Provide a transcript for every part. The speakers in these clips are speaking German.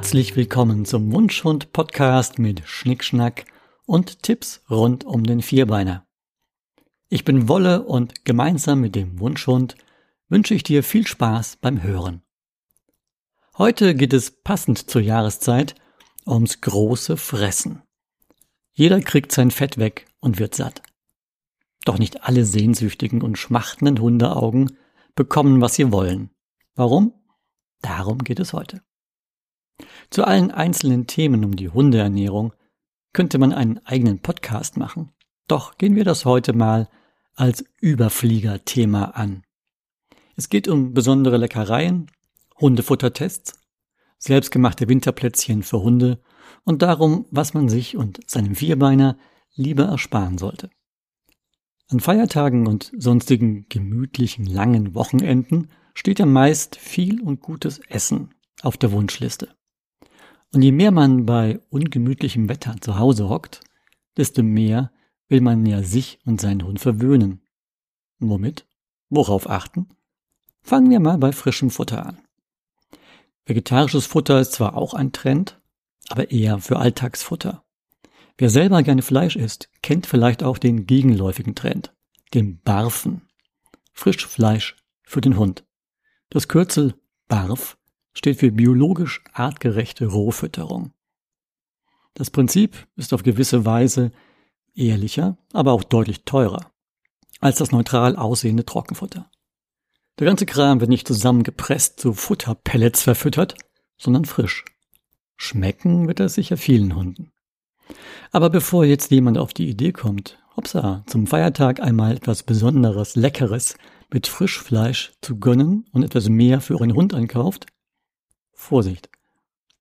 Herzlich willkommen zum Wunschhund Podcast mit Schnickschnack und Tipps rund um den Vierbeiner. Ich bin Wolle und gemeinsam mit dem Wunschhund wünsche ich dir viel Spaß beim Hören. Heute geht es passend zur Jahreszeit ums große Fressen. Jeder kriegt sein Fett weg und wird satt. Doch nicht alle sehnsüchtigen und schmachtenden Hundeaugen bekommen, was sie wollen. Warum? Darum geht es heute. Zu allen einzelnen Themen um die Hundeernährung könnte man einen eigenen Podcast machen. Doch gehen wir das heute mal als Überfliegerthema an. Es geht um besondere Leckereien, Hundefuttertests, selbstgemachte Winterplätzchen für Hunde und darum, was man sich und seinem Vierbeiner lieber ersparen sollte. An Feiertagen und sonstigen gemütlichen langen Wochenenden steht ja meist viel und gutes Essen auf der Wunschliste. Und je mehr man bei ungemütlichem Wetter zu Hause hockt, desto mehr will man ja sich und seinen Hund verwöhnen. Womit? Worauf achten? Fangen wir mal bei frischem Futter an. Vegetarisches Futter ist zwar auch ein Trend, aber eher für Alltagsfutter. Wer selber gerne Fleisch isst, kennt vielleicht auch den gegenläufigen Trend, den Barfen. Frischfleisch für den Hund. Das Kürzel BARF steht für biologisch artgerechte Rohfütterung. Das Prinzip ist auf gewisse Weise ehrlicher, aber auch deutlich teurer als das neutral aussehende Trockenfutter. Der ganze Kram wird nicht zusammengepresst zu Futterpellets verfüttert, sondern frisch. Schmecken wird er sicher vielen Hunden. Aber bevor jetzt jemand auf die Idee kommt, hoppsa, zum Feiertag einmal etwas Besonderes, Leckeres mit Frischfleisch zu gönnen und etwas mehr für euren Hund einkauft, Vorsicht.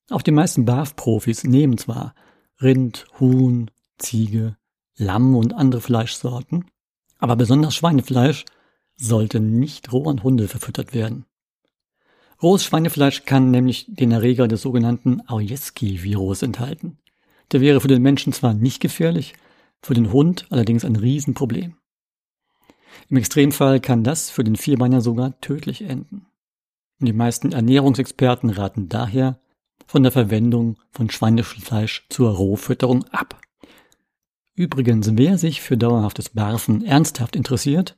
Auch die meisten BAF-Profis nehmen zwar Rind, Huhn, Ziege, Lamm und andere Fleischsorten, aber besonders Schweinefleisch sollte nicht roh an Hunde verfüttert werden. Rohes Schweinefleisch kann nämlich den Erreger des sogenannten Aujewski-Virus enthalten. Der wäre für den Menschen zwar nicht gefährlich, für den Hund allerdings ein Riesenproblem. Im Extremfall kann das für den Vierbeiner sogar tödlich enden. Die meisten Ernährungsexperten raten daher von der Verwendung von Schweinefleisch zur Rohfütterung ab. Übrigens, wer sich für dauerhaftes Barfen ernsthaft interessiert,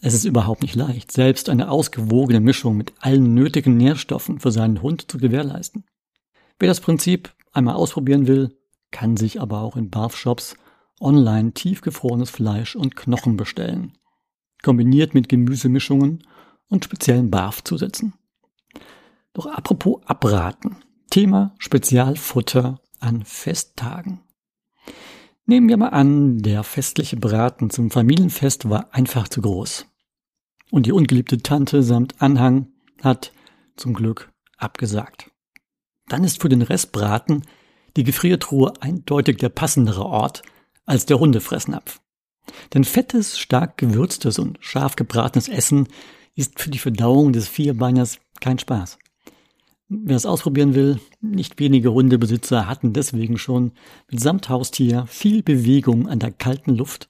es ist überhaupt nicht leicht, selbst eine ausgewogene Mischung mit allen nötigen Nährstoffen für seinen Hund zu gewährleisten. Wer das Prinzip einmal ausprobieren will, kann sich aber auch in Barfshops online tiefgefrorenes Fleisch und Knochen bestellen, kombiniert mit Gemüsemischungen und speziellen Barfzusätzen. Doch apropos abraten. Thema Spezialfutter an Festtagen. Nehmen wir mal an, der festliche Braten zum Familienfest war einfach zu groß. Und die ungeliebte Tante samt Anhang hat zum Glück abgesagt. Dann ist für den Restbraten die Gefriertruhe eindeutig der passendere Ort als der Hundefressnapf. Denn fettes, stark gewürztes und scharf gebratenes Essen ist für die Verdauung des Vierbeiners kein Spaß. Wer es ausprobieren will, nicht wenige Hundebesitzer hatten deswegen schon mitsamt Haustier viel Bewegung an der kalten Luft,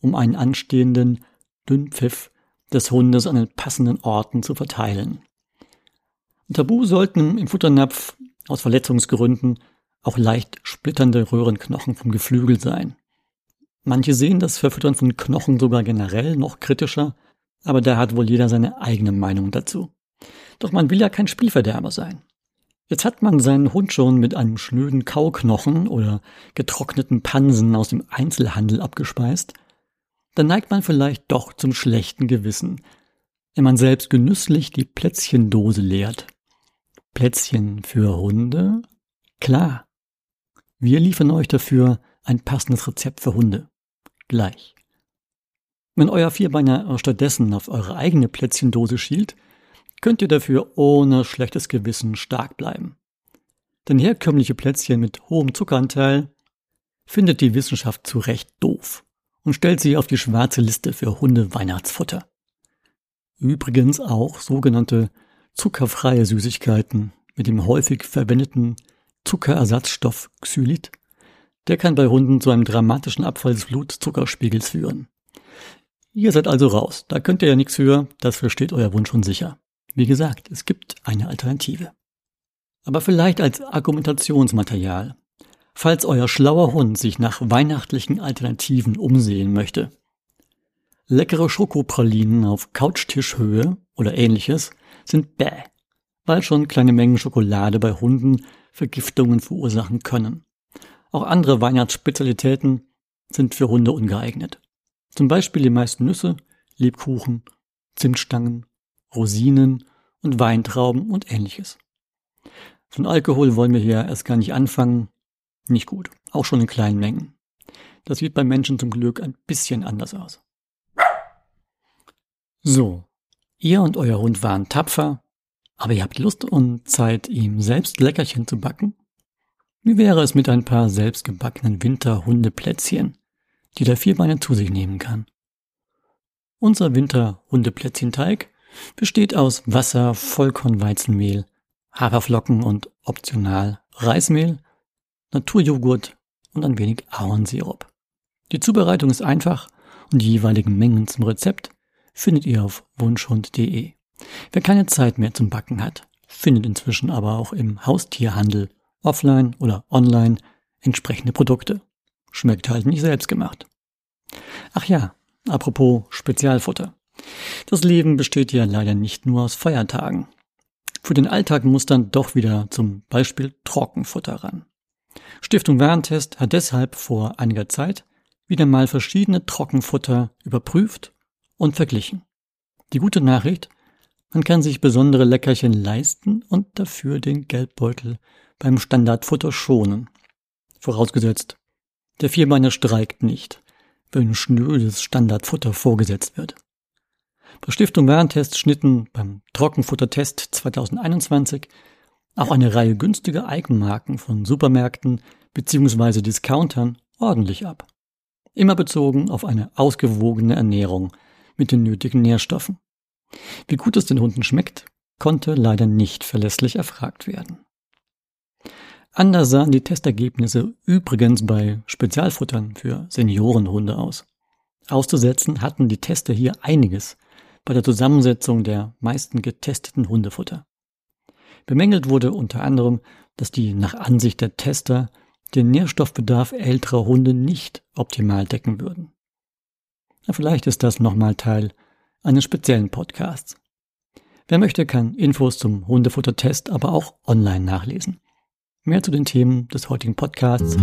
um einen anstehenden Dünnpfiff des Hundes an den passenden Orten zu verteilen. Tabu sollten im Futternapf aus Verletzungsgründen auch leicht splitternde Röhrenknochen vom Geflügel sein. Manche sehen das Verfüttern von Knochen sogar generell noch kritischer, aber da hat wohl jeder seine eigene Meinung dazu. Doch man will ja kein Spielverderber sein. Jetzt hat man seinen Hund schon mit einem schnöden Kauknochen oder getrockneten Pansen aus dem Einzelhandel abgespeist. Dann neigt man vielleicht doch zum schlechten Gewissen, wenn man selbst genüsslich die Plätzchendose leert. Plätzchen für Hunde? Klar. Wir liefern euch dafür ein passendes Rezept für Hunde. Gleich. Wenn euer Vierbeiner stattdessen auf eure eigene Plätzchendose schielt, könnt ihr dafür ohne schlechtes Gewissen stark bleiben. Denn herkömmliche Plätzchen mit hohem Zuckeranteil findet die Wissenschaft zu Recht doof und stellt sie auf die schwarze Liste für Hunde-Weihnachtsfutter. Übrigens auch sogenannte zuckerfreie Süßigkeiten mit dem häufig verwendeten Zuckerersatzstoff Xylit. Der kann bei Hunden zu einem dramatischen Abfall des Blutzuckerspiegels führen. Ihr seid also raus, da könnt ihr ja nichts für, das versteht euer Wunsch schon sicher. Wie gesagt, es gibt eine Alternative. aber vielleicht als Argumentationsmaterial, falls euer schlauer Hund sich nach weihnachtlichen Alternativen umsehen möchte. Leckere Schokopralinen auf Couchtischhöhe oder ähnliches sind bäh, weil schon kleine Mengen Schokolade bei Hunden Vergiftungen verursachen können. Auch andere Weihnachtsspezialitäten sind für Hunde ungeeignet. Zum Beispiel die meisten Nüsse, Lebkuchen, Zimtstangen, Rosinen und Weintrauben und ähnliches. Von Alkohol wollen wir hier erst gar nicht anfangen. Nicht gut, auch schon in kleinen Mengen. Das sieht bei Menschen zum Glück ein bisschen anders aus. So, ihr und euer Hund waren tapfer, aber ihr habt Lust und Zeit, ihm selbst Leckerchen zu backen? Wie wäre es mit ein paar selbstgebackenen Winterhundeplätzchen, die der Vierbeiner zu sich nehmen kann? Unser Winterhundeplätzchenteig besteht aus Wasser, Vollkornweizenmehl, Haferflocken und optional Reismehl, Naturjoghurt und ein wenig Ahornsirup. Die Zubereitung ist einfach und die jeweiligen Mengen zum Rezept findet ihr auf wunschhund.de. Wer keine Zeit mehr zum Backen hat, findet inzwischen aber auch im Haustierhandel offline oder online entsprechende Produkte. Schmeckt halt nicht selbst gemacht. Ach ja, apropos Spezialfutter. Das Leben besteht ja leider nicht nur aus Feiertagen. Für den Alltag muss dann doch wieder zum Beispiel Trockenfutter ran. Stiftung Warentest hat deshalb vor einiger Zeit wieder mal verschiedene Trockenfutter überprüft und verglichen. Die gute Nachricht, man kann sich besondere Leckerchen leisten und dafür den Geldbeutel beim Standardfutter schonen. Vorausgesetzt, der Vierbeiner streikt nicht, wenn schnödes Standardfutter vorgesetzt wird. Bei Stiftung Warentest schnitten beim Trockenfuttertest 2021 auch eine Reihe günstiger Eigenmarken von Supermärkten bzw. Discountern ordentlich ab. Immer bezogen auf eine ausgewogene Ernährung mit den nötigen Nährstoffen. Wie gut es den Hunden schmeckt, konnte leider nicht verlässlich erfragt werden. Anders sahen die Testergebnisse übrigens bei Spezialfuttern für Seniorenhunde aus. Auszusetzen hatten die Tester hier einiges bei der Zusammensetzung der meisten getesteten Hundefutter. Bemängelt wurde unter anderem, dass die nach Ansicht der Tester den Nährstoffbedarf älterer Hunde nicht optimal decken würden. Na, vielleicht ist das nochmal Teil eines speziellen Podcasts. Wer möchte, kann Infos zum Hundefuttertest aber auch online nachlesen. Mehr zu den Themen des heutigen Podcasts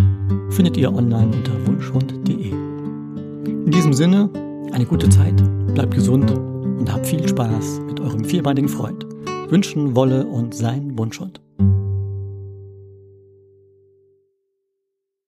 findet ihr online unter wunschhund.de. In diesem Sinne, eine gute Zeit, bleibt gesund und habt viel Spaß mit eurem vierbeinigen Freund. Wünschen Wolle und sein Wunschhund.